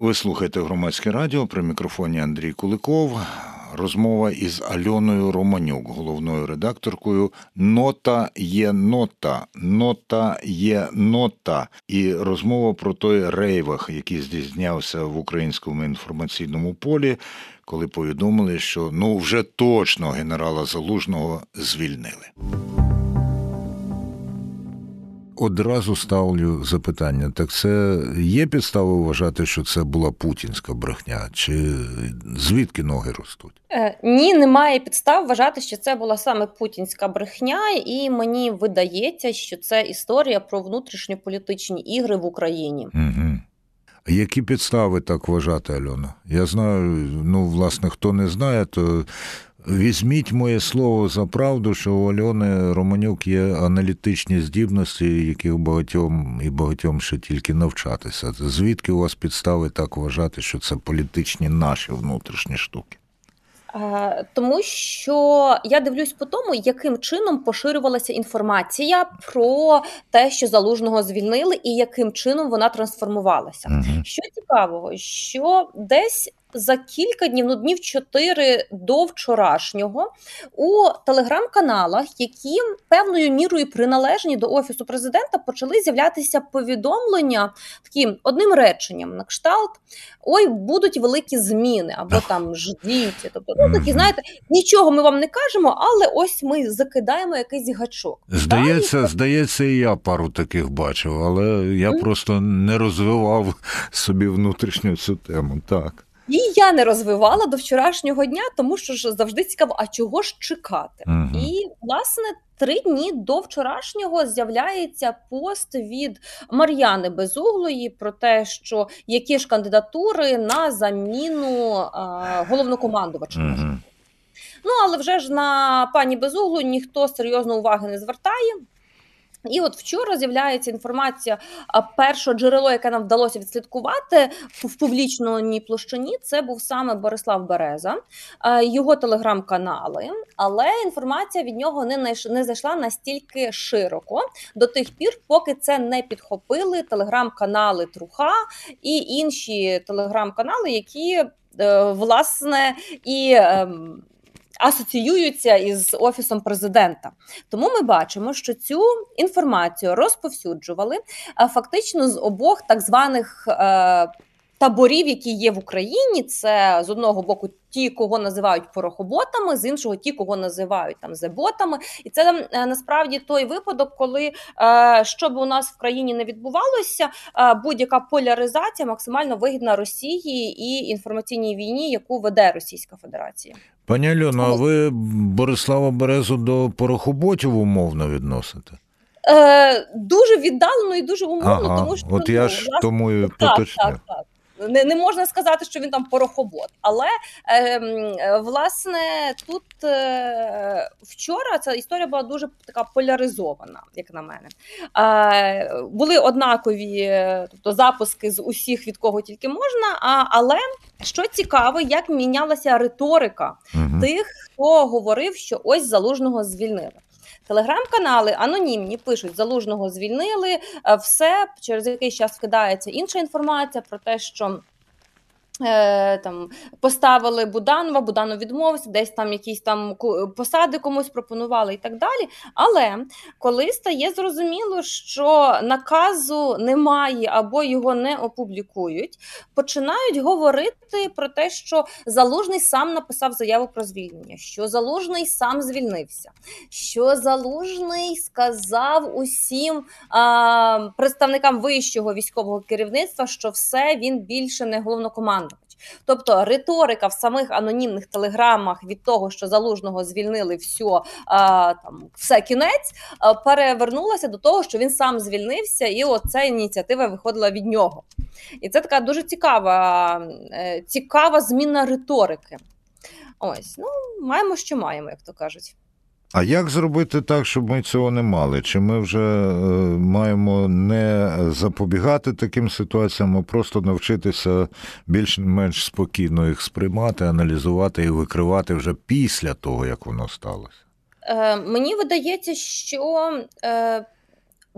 Ви слухаєте громадське радіо при мікрофоні Андрій Куликов. Розмова із Альоною Романюк, головною редакторкою Нота є нота, нота є нота. І розмова про той рейвах, який здійснявся в українському інформаційному полі, коли повідомили, що ну вже точно генерала Залужного звільнили. Одразу ставлю запитання: так це є підстави вважати, що це була путінська брехня, чи звідки ноги ростуть? Е, ні, немає підстав вважати, що це була саме путінська брехня, і мені видається, що це історія про внутрішньополітичні ігри в Україні. Угу. Які підстави так вважати, Альона? Я знаю, ну, власне, хто не знає, то Візьміть моє слово за правду, що у Альони Романюк є аналітичні здібності, яких багатьом і багатьом ще тільки навчатися. Звідки у вас підстави так вважати, що це політичні наші внутрішні штуки? Тому що я дивлюсь по тому, яким чином поширювалася інформація про те, що залужного звільнили, і яким чином вона трансформувалася. Угу. Що цікавого, що десь за кілька днів, ну днів чотири до вчорашнього, у телеграм-каналах, які певною мірою приналежні до офісу президента, почали з'являтися повідомлення таким одним реченням на кшталт: ой, будуть великі зміни або там ждіть. Тобто, ну такі знаєте, нічого ми вам не кажемо, але ось ми закидаємо якийсь гачок. Здається, Далі... здається, і я пару таких бачив, але я mm. просто не розвивав собі внутрішню цю тему. Так. І я не розвивала до вчорашнього дня, тому що ж завжди цікаво, а чого ж чекати? uh І власне три дні до вчорашнього з'являється пост від Мар'яни Безуглої про те, що які ж кандидатури на заміну а, головнокомандувача. uh Ну але вже ж на пані Безуглу ніхто серйозно уваги не звертає. І от вчора з'являється інформація перше джерело, яке нам вдалося відслідкувати в публічній площині. Це був саме Борислав Береза, його телеграм-канали. Але інформація від нього не не зайшла настільки широко до тих пір, поки це не підхопили телеграм-канали Труха і інші телеграм-канали, які е, власне і. Асоціюються із офісом президента. Тому ми бачимо, що цю інформацію розповсюджували фактично з обох так званих. Е, таборів, які є в Україні, це з одного боку ті, кого називають порохоботами, з іншого ті, кого називають там зеботами. І це е, насправді той випадок, коли е, що би у нас в країні не відбувалося, будь-яка поляризація максимально вигідна Росії і інформаційній війні, яку веде Російська Федерація. Пані Альоно, а ви Борислава Березу до порохоботів умовно відносите? Е, Дуже віддалено і дуже умовно, ага, тому що от я ну, ж тому і. Так, так, так. Не не можна сказати, що він там порохобот. Але е, власне тут е, вчора ця історія була дуже така поляризована, як на мене. Е, Були однакові тобто запуски з усіх від кого тільки можна. А, Але що цікаво, як мінялася риторика угу. тих, хто говорив, що ось залужного звільнили. Телеграм-канали анонімні пишуть, залужного звільнили, е, все через якийсь час вкидається інша інформація про те, що. Е, там поставили Буданова, Буданов відмовився, десь там якісь там посади комусь пропонували і так далі. Але коли стає зрозуміло, що наказу немає або його не опублікують, починають говорити про те, що залужний сам написав заяву про звільнення, що залужний сам звільнився, що залужний сказав усім а, представникам вищого військового керівництва, що все він більше не головнокомандуючий. Тобто риторика в самих анонімних телеграмах від того, що залужного звільнили все, а, там все кінець, а, перевернулася до того, що він сам звільнився, і оця ініціатива виходила від нього. І це така дуже цікава, е, цікава зміна риторики. Ось, ну маємо, що маємо, як то кажуть. А як зробити так, щоб ми цього не мали? Чи ми вже е, маємо не запобігати таким ситуаціям, а просто навчитися більш-менш спокійно їх сприймати, аналізувати і викривати вже після того, як воно сталося? Е, Мені видається, що е,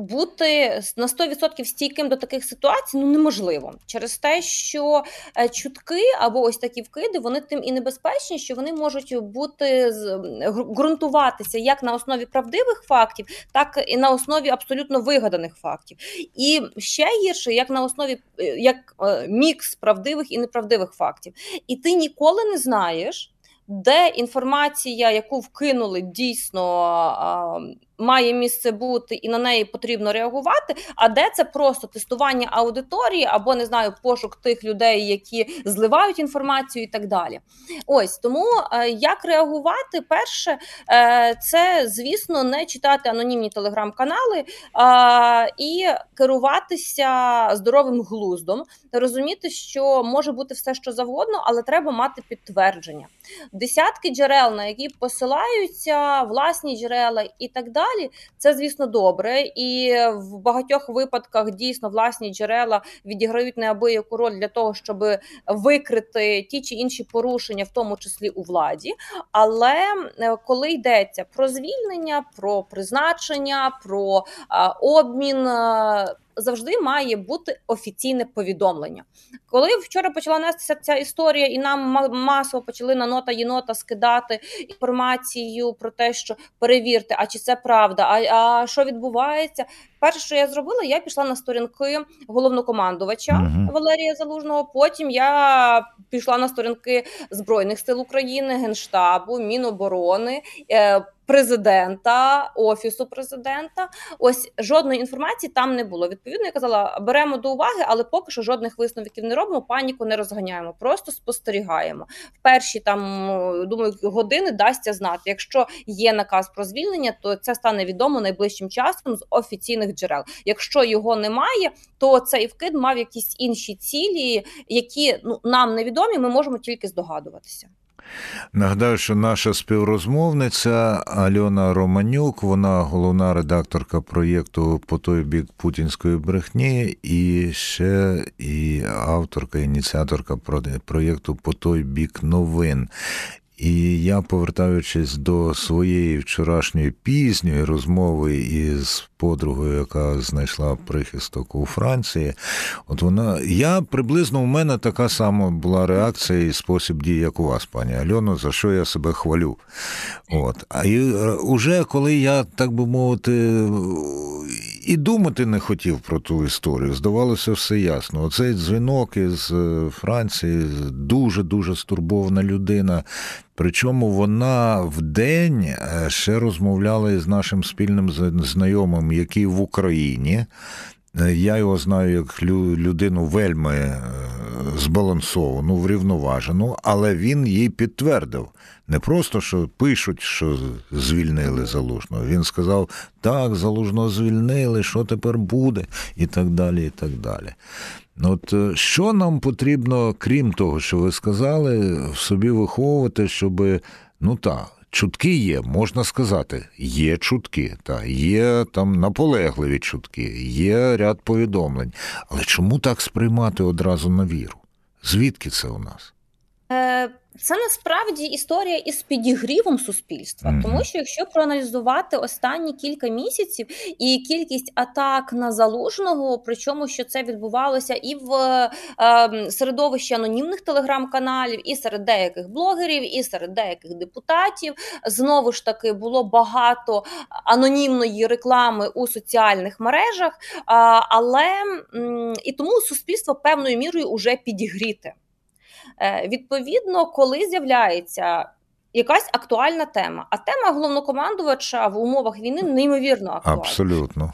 бути на 100% стійким до таких ситуацій ну неможливо через те, що е, чутки або ось такі вкиди вони тим і небезпечні, що вони можуть бути ґрунтуватися як на основі правдивих фактів, так і на основі абсолютно вигаданих фактів. І ще гірше, як на основі е, як е, мікс правдивих і неправдивих фактів. І ти ніколи не знаєш, де інформація, яку вкинули дійсно має місце бути і на неї потрібно реагувати. А де це просто тестування аудиторії або не знаю пошук тих людей, які зливають інформацію, і так далі. Ось тому е, як реагувати, перше, е, це звісно не читати анонімні телеграм-канали і керуватися здоровим глуздом, розуміти, що може бути все, що завгодно, але треба мати підтвердження. Десятки джерел, на які посилаються власні джерела і так далі далі. Це, звісно, добре, і в багатьох випадках дійсно власні джерела відіграють неабияку роль для того, щоб викрити ті чи інші порушення, в тому числі у владі. Але е, коли йдеться про звільнення, про призначення, про обмін завжди має бути офіційне повідомлення. Коли вчора почала нестися ця історія, і нам масово почали на нота єнота скидати інформацію про те, що перевірте, а чи це правда, а, а що відбувається. Перше, що я зробила, я пішла на сторінки головнокомандувача uh-huh. Валерія Залужного. Потім я пішла на сторінки Збройних сил України, Генштабу, Міноборони. Е, президента, офісу президента. Ось жодної інформації там не було. Відповідно, я казала, беремо до уваги, але поки що жодних висновків не робимо. Паніку не розганяємо, просто спостерігаємо. В перші там думаю, години дасться знати. Якщо є наказ про звільнення, то це стане відомо найближчим часом з офіційних джерел. Якщо його немає, то цей вкид мав якісь інші цілі, які ну нам невідомі. Ми можемо тільки здогадуватися. Нагадаю, що наша співрозмовниця Альона Романюк, вона головна редакторка проєкту по той бік путінської брехні, і ще і авторка, ініціаторка проєкту по той бік новин. І я, повертаючись до своєї вчорашньої пізньої розмови із подругою, яка знайшла прихисток у Франції, от вона я приблизно у мене така сама була реакція і спосіб дії, як у вас, пані Альоно, за що я себе хвалю. От. А і уже коли я, так би мовити, і думати не хотів про ту історію, здавалося, все ясно. Оцей дзвінок із е, Франції дуже дуже стурбована людина. Причому вона в день е, ще розмовляла із нашим спільним знайомим, який в Україні. Е, я його знаю як людину вельми е, збалансовану, врівноважену, але він їй підтвердив. Не просто що пишуть, що звільнили залужного. Він сказав, так, залужного звільнили, що тепер буде, і так далі. і так далі. От е, Що нам потрібно, крім того, що ви сказали, в собі виховувати, щоб ну та чутки є, можна сказати, є чутки, та є там наполегливі чутки, є ряд повідомлень. Але чому так сприймати одразу на віру? Звідки це у нас? Е, це насправді історія із підігрівом суспільства, mm-hmm. тому що якщо проаналізувати останні кілька місяців і кількість атак на залужного, причому що це відбувалося і в е, середовищі анонімних телеграм-каналів, і серед деяких блогерів, і серед деяких депутатів, знову ж таки було багато анонімної реклами у соціальних мережах, е, але м, і тому суспільство певною мірою уже підігріте. Е, відповідно, коли з'являється якась актуальна тема, а тема головнокомандувача в умовах війни неймовірно актуальна. Абсолютно.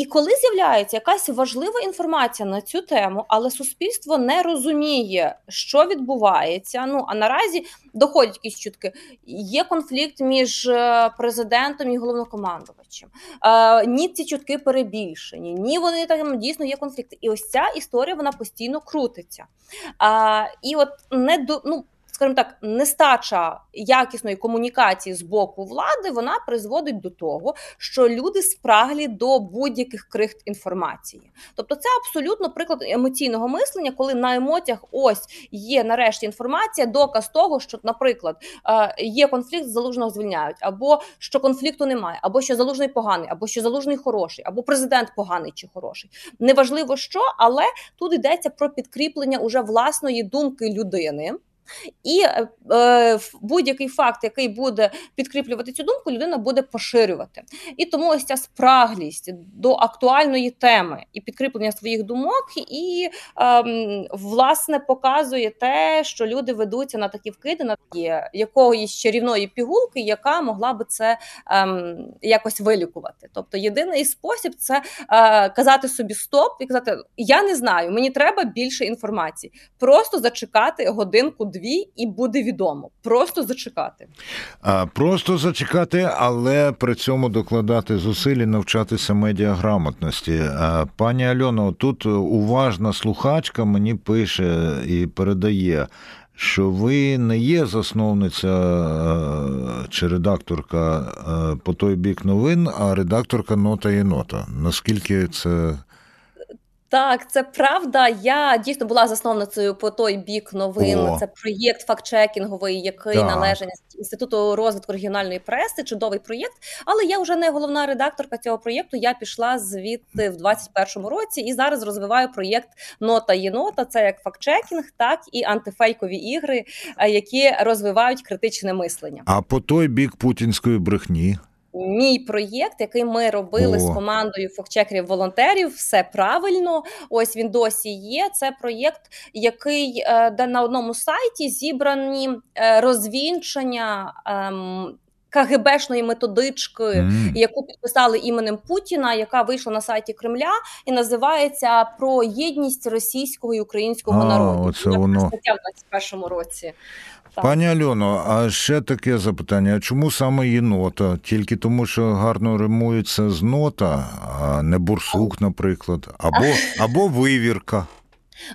І коли з'являється якась важлива інформація на цю тему, але суспільство не розуміє, що відбувається. Ну а наразі доходять якісь чутки. Є конфлікт між е, президентом і головнокомандувачем. Е, Ні, ці чутки перебільшені, ні, вони там дійсно є конфлікти. І ось ця історія вона постійно крутиться. Е, І от не до ну скажімо так, нестача якісної комунікації з боку влади вона призводить до того, що люди спраглі до будь-яких крихт інформації. Тобто, це абсолютно приклад емоційного мислення, коли на емоціях ось є нарешті інформація, доказ того, що, наприклад, е, є конфлікт, залужного звільняють, або що конфлікту немає, або що залужний поганий, або що залужний хороший, або президент поганий чи хороший. Неважливо що, але тут йдеться про підкріплення уже власної думки людини. І е, е будь-який факт, який буде підкріплювати цю думку, людина буде поширювати. І тому ось ця спраглість до актуальної теми і підкріплення своїх думок, і е, власне показує те, що люди ведуться на такі вкиди, на якоїсь чарівної пігулки, яка могла би це е, якось вилікувати. Тобто, єдиний спосіб це е, казати собі стоп і казати: Я не знаю, мені треба більше інформації. Просто зачекати годинку дві, і буде відомо. Просто зачекати. А, Просто зачекати, але при цьому докладати зусиль і навчатися медіаграмотності. А, Пані Альоно, тут уважна слухачка мені пише і передає. Що ви не є засновниця чи редакторка по той бік новин, а редакторка нота і нота. Наскільки це так, це правда. Я дійсно була засновницею по той бік новин. О. Це проєкт фактчекінговий, який так. належить інституту розвитку регіональної преси. Чудовий проєкт. Але я вже не головна редакторка цього проєкту. Я пішла звідти в 21-му році і зараз розвиваю проєкт Нота єнота. Це як фактчекінг, так і антифейкові ігри, е, які розвивають критичне мислення. А по той бік путінської брехні. Мій проєкт, який ми робили О. з командою фактчекерів волонтерів, все правильно. Ось він досі є. Це проєкт, який е, де на одному сайті зібрані е, розвінчення. Ем, КГБшної методички, mm. яку підписали іменем Путіна, яка вийшла на сайті Кремля, і називається про єдність російського і українського а, народу. Оце воно. в 21 році. Пані Альоно, а ще таке запитання: чому саме єнота? Тільки тому, що гарно римується з нота, а не бурсук, наприклад, або, або вивірка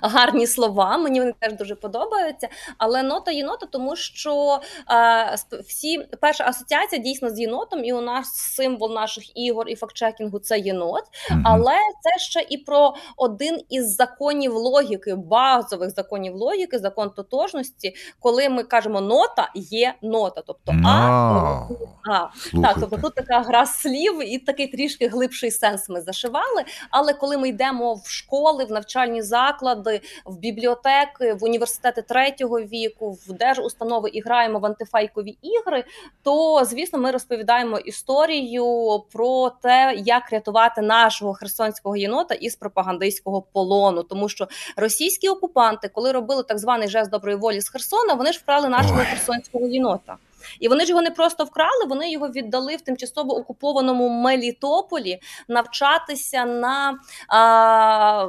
гарні слова. Мені вони теж дуже подобаються. Але нота єнота, тому що е, всі перша асоціація дійсно з єнотом, і у нас символ наших ігор і фактчекінгу це єнот. Mm-hmm. Але це ще і про один із законів логіки, базових законів логіки, закон тотожності, коли ми кажемо нота є нота, тобто no. а, а. так, тобто тут така гра слів і такий трішки глибший сенс ми зашивали. Але коли ми йдемо в школи, в навчальні заклади заклади, в бібліотеки, в університети третього віку, в держустанови і граємо в антифейкові ігри, то звісно ми розповідаємо історію про те, як рятувати нашого херсонського єнота із пропагандистського полону, тому що російські окупанти, коли робили так званий жест доброї волі з Херсона, вони ж вкрали нашого Ой. херсонського єнота. І вони ж його не просто вкрали, вони його віддали в тимчасово окупованому Мелітополі навчатися на а,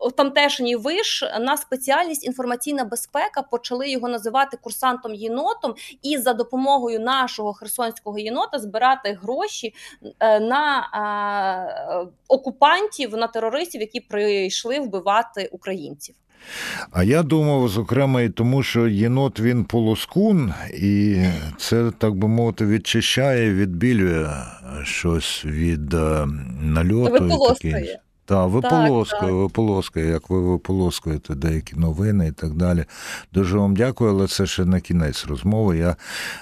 в тамтешній виш на спеціальність інформаційна безпека. Почали його називати курсантом єнотом, і за допомогою нашого херсонського єнота збирати гроші е, на а, окупантів на терористів, які прийшли вбивати українців. А я думав, зокрема, і тому, що єнот він полоскун, і це, так би мовити, відчищає, відбілює щось від е, нальоту. Виполоскує. Так, виполоскує, виполоскує, як ви виполоскуєте деякі новини і так далі. Дуже вам дякую, але це ще на кінець розмови. Я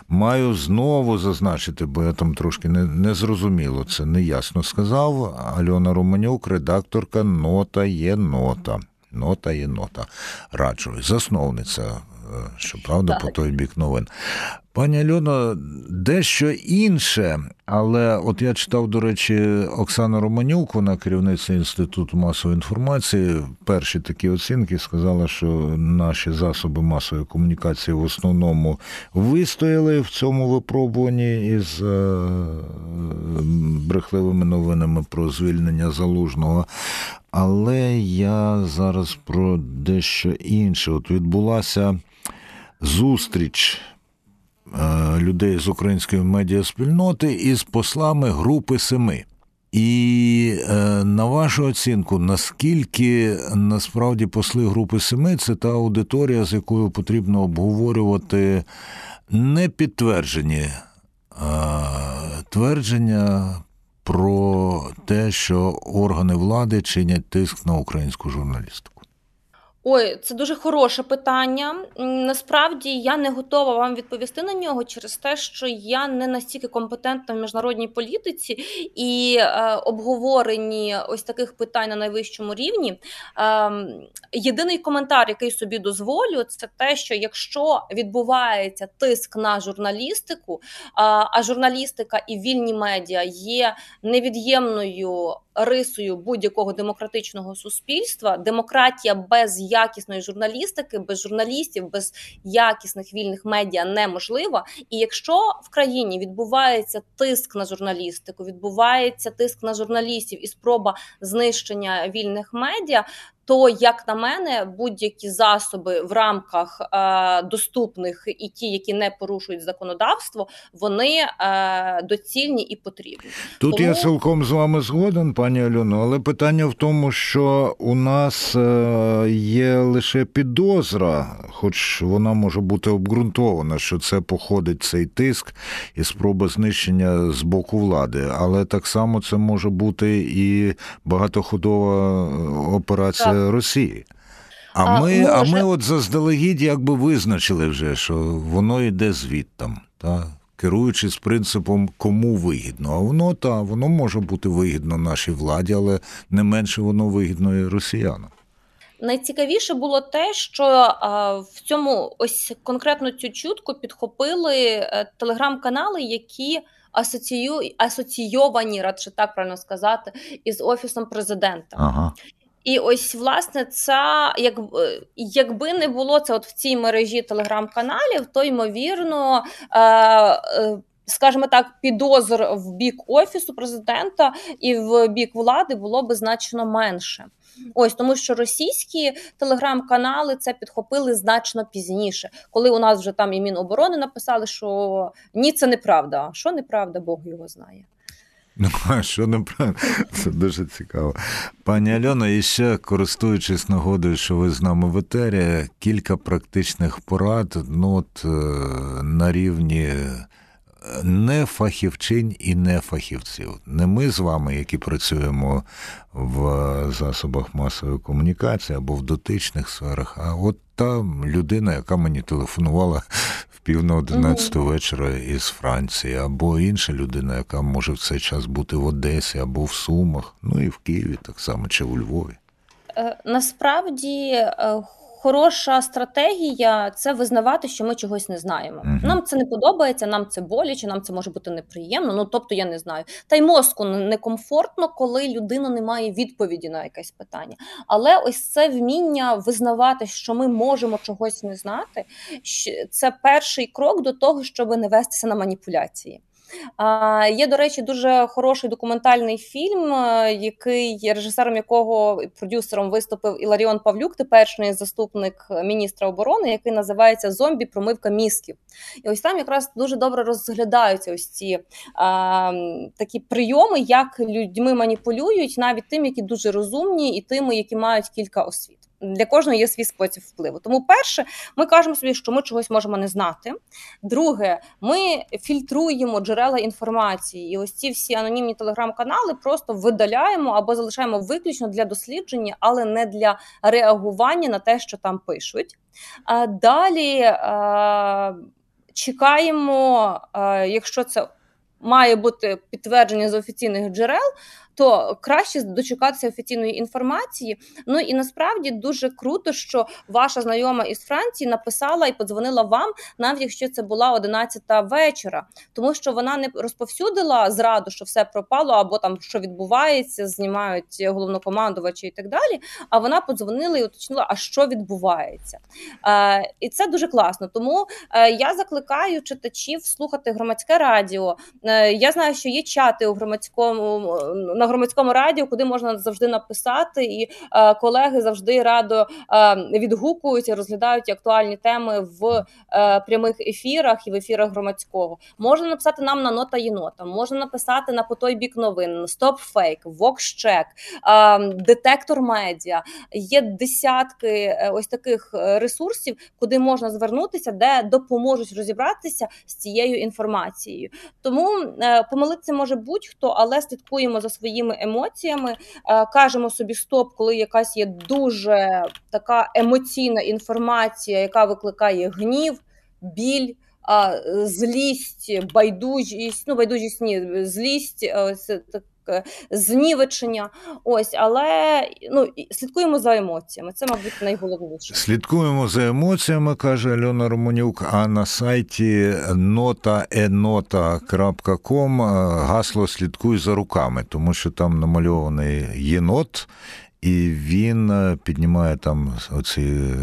маю знову зазначити, бо я там трошки не, не зрозуміло, це неясно сказав. Альона Романюк, редакторка Нота є нота нота є нота. Раджу, засновниця, е, щоправда, по той бік новин. Пані Альоно, дещо інше, але от я читав, до речі, Оксана Романюк, вона керівниця інституту масової інформації. Перші такі оцінки сказала, що наші засоби масової комунікації в основному вистояли в цьому випробуванні із е, брехливими новинами про звільнення залужного. Але я зараз про дещо інше. От відбулася зустріч. Е, людей з української медіаспільноти із послами Групи Семи. І е, на вашу оцінку, наскільки насправді посли Групи Семи це та аудиторія, з якою потрібно обговорювати не підтверджені твердження про те, що органи влади чинять тиск на українську журналістику? Ой, це дуже хороше питання. Насправді я не готова вам відповісти на нього через те, що я не настільки компетентна в міжнародній політиці і е, обговоренні ось таких питань на найвищому рівні. Е, єдиний коментар, який собі дозволю, це те, що якщо відбувається тиск на журналістику, е, а журналістика і вільні медіа є невід'ємною рисою будь-якого демократичного суспільства. Демократія без якісної журналістики, без журналістів, без якісних вільних медіа неможливо. І якщо в країні відбувається тиск на журналістику, відбувається тиск на журналістів і спроба знищення вільних медіа, то, як на мене, будь-які засоби в рамках е, доступних і ті, які не порушують законодавство, вони е, доцільні і потрібні. Тут Тому... я цілком з вами згоден, пані Альоно, але питання в тому, що у нас е, є лише підозра, хоч вона може бути обґрунтована, що це походить цей тиск і спроба знищення з боку влади, але так само це може бути і багатоходова операція. Росії. А, а ми може... а ми от заздалегідь якби визначили вже, що воно йде звідтам, та керуючись принципом кому вигідно. А воно та воно може бути вигідно нашій владі, але не менше воно вигідно і росіянам. Найцікавіше було те, що а, в цьому ось конкретно цю чутку підхопили е, телеграм-канали, які асоцію асоційовані, радше так правильно сказати, із офісом президента. Ага. І ось, власне, це як, е, якби не було це от в цій мережі телеграм-каналів, то ймовірно. Е, е, Скажімо так, підозр в бік офісу президента і в бік влади було би значно менше. Ось тому, що російські телеграм-канали це підхопили значно пізніше, коли у нас вже там і Міноборони написали, що ні, це неправда. Що неправда, Бог його знає. Ну, а що неправильно? Це дуже цікаво. Пані Альоно, і ще користуючись нагодою, що ви з нами в етері, кілька практичних порад ну, от, е, на рівні е, не фахівчинь і не фахівців. Не ми з вами, які працюємо в засобах масової комунікації або в дотичних сферах, а от та людина, яка мені телефонувала пів на одинадцяту вечора із Франції, або інша людина, яка може в цей час бути в Одесі або в Сумах, ну і в Києві так само, чи у Львові. Е, насправді е, хороша стратегія це визнавати, що ми чогось не знаємо. Uh-huh. Нам це не подобається, нам це боляче, нам це може бути неприємно. Ну тобто я не знаю. Та й мозку некомфортно, коли людина не має відповіді на якесь питання. Але ось це вміння визнавати, що ми можемо чогось не знати. це перший крок до того, щоб не вестися на маніпуляції. Є, до речі, дуже хороший документальний фільм, е, який режисером якого продюсером виступив Іларіон Павлюк, теперішній заступник міністра оборони, який називається Зомбі промивка мізків. І ось там якраз дуже добре розглядаються ось ці а, такі прийоми, як людьми маніпулюють, навіть тим, які дуже розумні, і тими, які мають кілька освіт для кожного є свій спосіб впливу. Тому, перше, ми кажемо собі, що ми чогось можемо не знати. Друге, ми фільтруємо джерела інформації, і ось ці всі анонімні телеграм-канали просто видаляємо або залишаємо виключно для дослідження, але не для реагування на те, що там пишуть. А далі чекаємо, якщо це має бути підтвердження з офіційних джерел, то краще дочекатися офіційної інформації. Ну і насправді дуже круто, що ваша знайома із Франції написала і подзвонила вам, навіть якщо це була 11 вечора, тому що вона не розповсюдила зраду, що все пропало, або там що відбувається, знімають головнокомандувачі і так далі. А вона подзвонила і уточнила, а що відбувається, Е, і це дуже класно. Тому е, я закликаю читачів слухати громадське радіо. Е, я знаю, що є чати у громадському на громадському радіо, куди можна завжди написати, і е, колеги завжди радо е, відгукуються, розглядають актуальні теми в е, прямих ефірах і в ефірах громадського. Можна написати нам на нота єнота, можна написати на по той бік новин, Стоп Фейк, Вокщек, Детектор Медіа. Є десятки ось таких ресурсів, куди можна звернутися, де допоможуть розібратися з цією інформацією. Тому помилитися може будь-хто, але слідкуємо за своїми емоціями, е, кажемо собі стоп, коли якась є дуже така емоційна інформація, яка викликає гнів, біль. Злість, байдужість, ну байдужість ні, злість, е, ось так, е, знівечення. Ось, але ну слідкуємо за емоціями. Це, мабуть, найголовніше. Слідкуємо за емоціями, каже Альона Романюк. А на сайті notaenota.com гасло слідкуй за руками, тому що там намальований єнот. І він е, піднімає там оці е,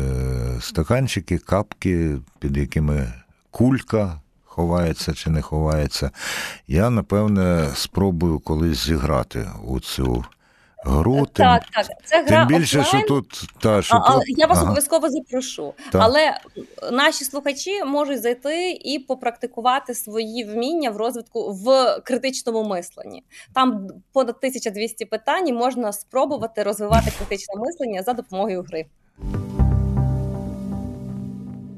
стаканчики, капки, під якими кулька ховається чи не ховається. Я, напевне, спробую колись зіграти у цю гру. Тим, Так, так, це гра тим більше, офлайн. що тут. Та, що але тут я вас ага. обов'язково запрошу. Так. Але наші слухачі можуть зайти і попрактикувати свої вміння в розвитку в критичному мисленні. Там понад 1200 питань і можна спробувати розвивати критичне мислення за допомогою гри.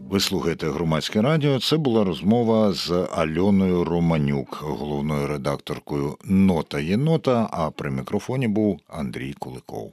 Ви слухаєте громадське радіо. Це була розмова з Альоною Романюк, головною редакторкою Нота є нота. А при мікрофоні був Андрій Куликов.